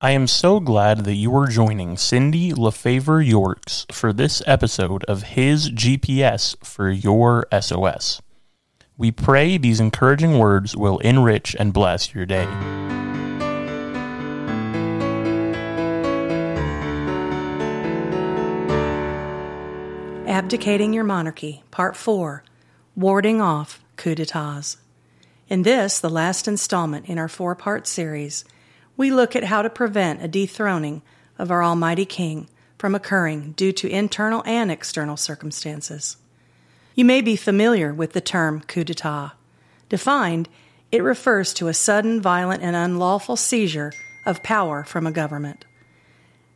I am so glad that you are joining Cindy LaFavre Yorks for this episode of His GPS for Your SOS. We pray these encouraging words will enrich and bless your day. Abdicating Your Monarchy, Part 4 Warding Off Coup d'etats. In this, the last installment in our four part series, we look at how to prevent a dethroning of our Almighty King from occurring due to internal and external circumstances. You may be familiar with the term coup d'etat. Defined, it refers to a sudden, violent, and unlawful seizure of power from a government.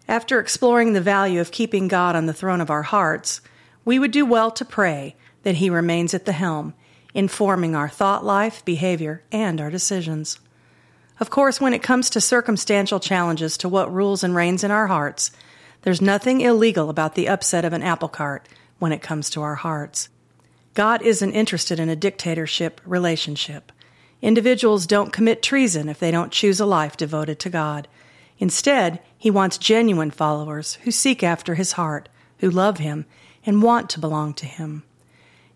After exploring the value of keeping God on the throne of our hearts, we would do well to pray that He remains at the helm, informing our thought life, behavior, and our decisions. Of course, when it comes to circumstantial challenges to what rules and reigns in our hearts, there's nothing illegal about the upset of an apple cart when it comes to our hearts. God isn't interested in a dictatorship relationship. Individuals don't commit treason if they don't choose a life devoted to God. Instead, He wants genuine followers who seek after His heart, who love Him, and want to belong to Him.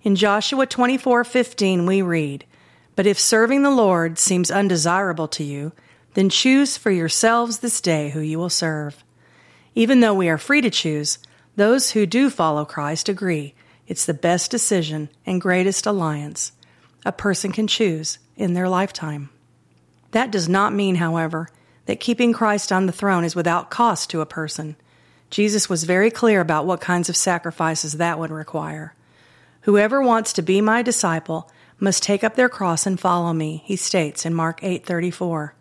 In Joshua 24:15 we read, but if serving the Lord seems undesirable to you, then choose for yourselves this day who you will serve. Even though we are free to choose, those who do follow Christ agree it's the best decision and greatest alliance a person can choose in their lifetime. That does not mean, however, that keeping Christ on the throne is without cost to a person. Jesus was very clear about what kinds of sacrifices that would require. Whoever wants to be my disciple must take up their cross and follow me, he states in Mark 8:34.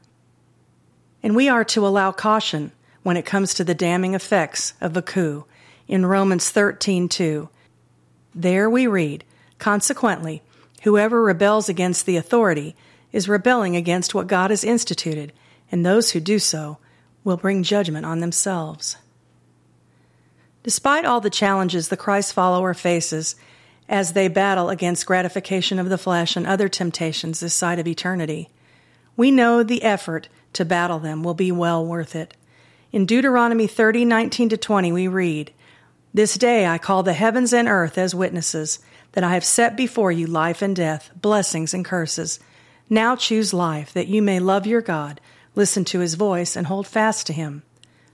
And we are to allow caution when it comes to the damning effects of a coup in Romans 13:2. There we read, consequently, whoever rebels against the authority is rebelling against what God has instituted, and those who do so will bring judgment on themselves. Despite all the challenges the Christ follower faces, as they battle against gratification of the flesh and other temptations this side of eternity. We know the effort to battle them will be well worth it. In Deuteronomy 30, 19 to 20, we read, This day I call the heavens and earth as witnesses that I have set before you life and death, blessings and curses. Now choose life, that you may love your God, listen to his voice, and hold fast to him.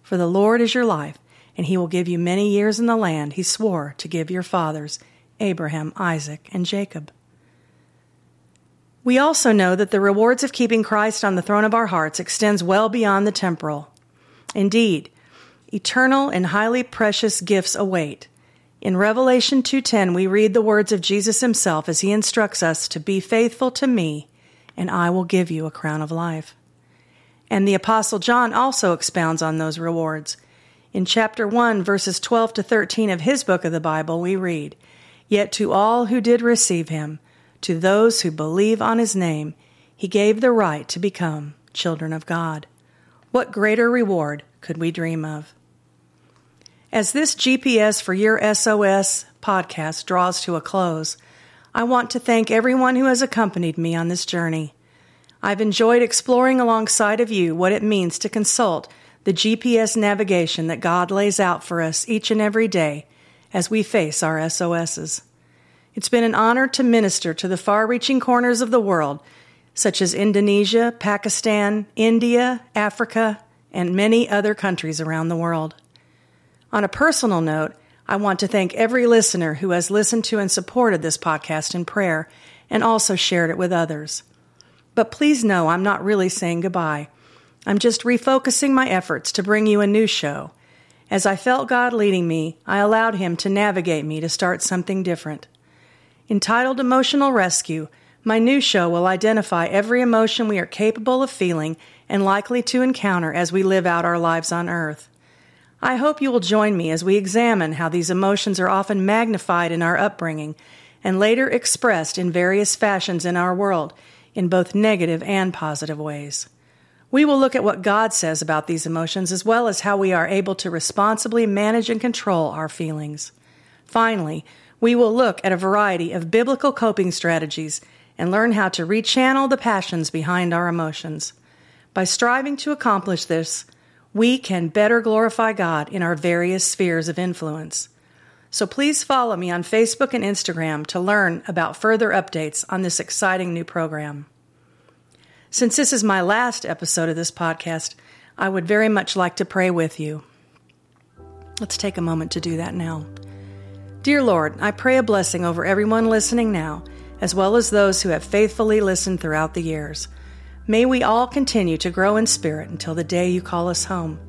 For the Lord is your life, and he will give you many years in the land he swore to give your fathers Abraham, Isaac, and Jacob. We also know that the rewards of keeping Christ on the throne of our hearts extends well beyond the temporal. Indeed, eternal and highly precious gifts await. In Revelation 2:10 we read the words of Jesus himself as he instructs us to be faithful to me and I will give you a crown of life. And the apostle John also expounds on those rewards. In chapter 1 verses 12 to 13 of his book of the Bible we read, Yet to all who did receive him, to those who believe on his name, he gave the right to become children of God. What greater reward could we dream of? As this GPS for Your SOS podcast draws to a close, I want to thank everyone who has accompanied me on this journey. I've enjoyed exploring alongside of you what it means to consult the GPS navigation that God lays out for us each and every day as we face our SOSs. It's been an honor to minister to the far reaching corners of the world, such as Indonesia, Pakistan, India, Africa, and many other countries around the world. On a personal note, I want to thank every listener who has listened to and supported this podcast in prayer and also shared it with others. But please know I'm not really saying goodbye. I'm just refocusing my efforts to bring you a new show as I felt God leading me, I allowed Him to navigate me to start something different. Entitled Emotional Rescue, my new show will identify every emotion we are capable of feeling and likely to encounter as we live out our lives on earth. I hope you will join me as we examine how these emotions are often magnified in our upbringing and later expressed in various fashions in our world in both negative and positive ways. We will look at what God says about these emotions as well as how we are able to responsibly manage and control our feelings. Finally, we will look at a variety of biblical coping strategies and learn how to rechannel the passions behind our emotions. By striving to accomplish this, we can better glorify God in our various spheres of influence. So please follow me on Facebook and Instagram to learn about further updates on this exciting new program. Since this is my last episode of this podcast, I would very much like to pray with you. Let's take a moment to do that now. Dear Lord, I pray a blessing over everyone listening now, as well as those who have faithfully listened throughout the years. May we all continue to grow in spirit until the day you call us home.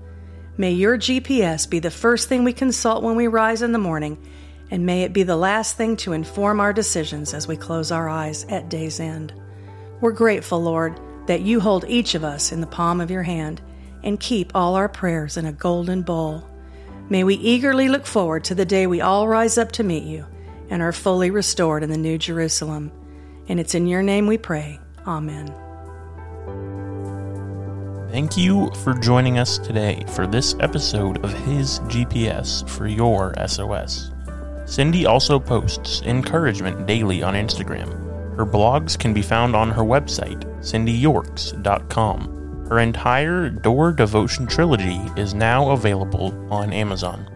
May your GPS be the first thing we consult when we rise in the morning, and may it be the last thing to inform our decisions as we close our eyes at day's end. We're grateful, Lord, that you hold each of us in the palm of your hand and keep all our prayers in a golden bowl. May we eagerly look forward to the day we all rise up to meet you and are fully restored in the New Jerusalem. And it's in your name we pray. Amen. Thank you for joining us today for this episode of His GPS for Your SOS. Cindy also posts encouragement daily on Instagram. Her blogs can be found on her website, cindyyorks.com. Her entire Door Devotion trilogy is now available on Amazon.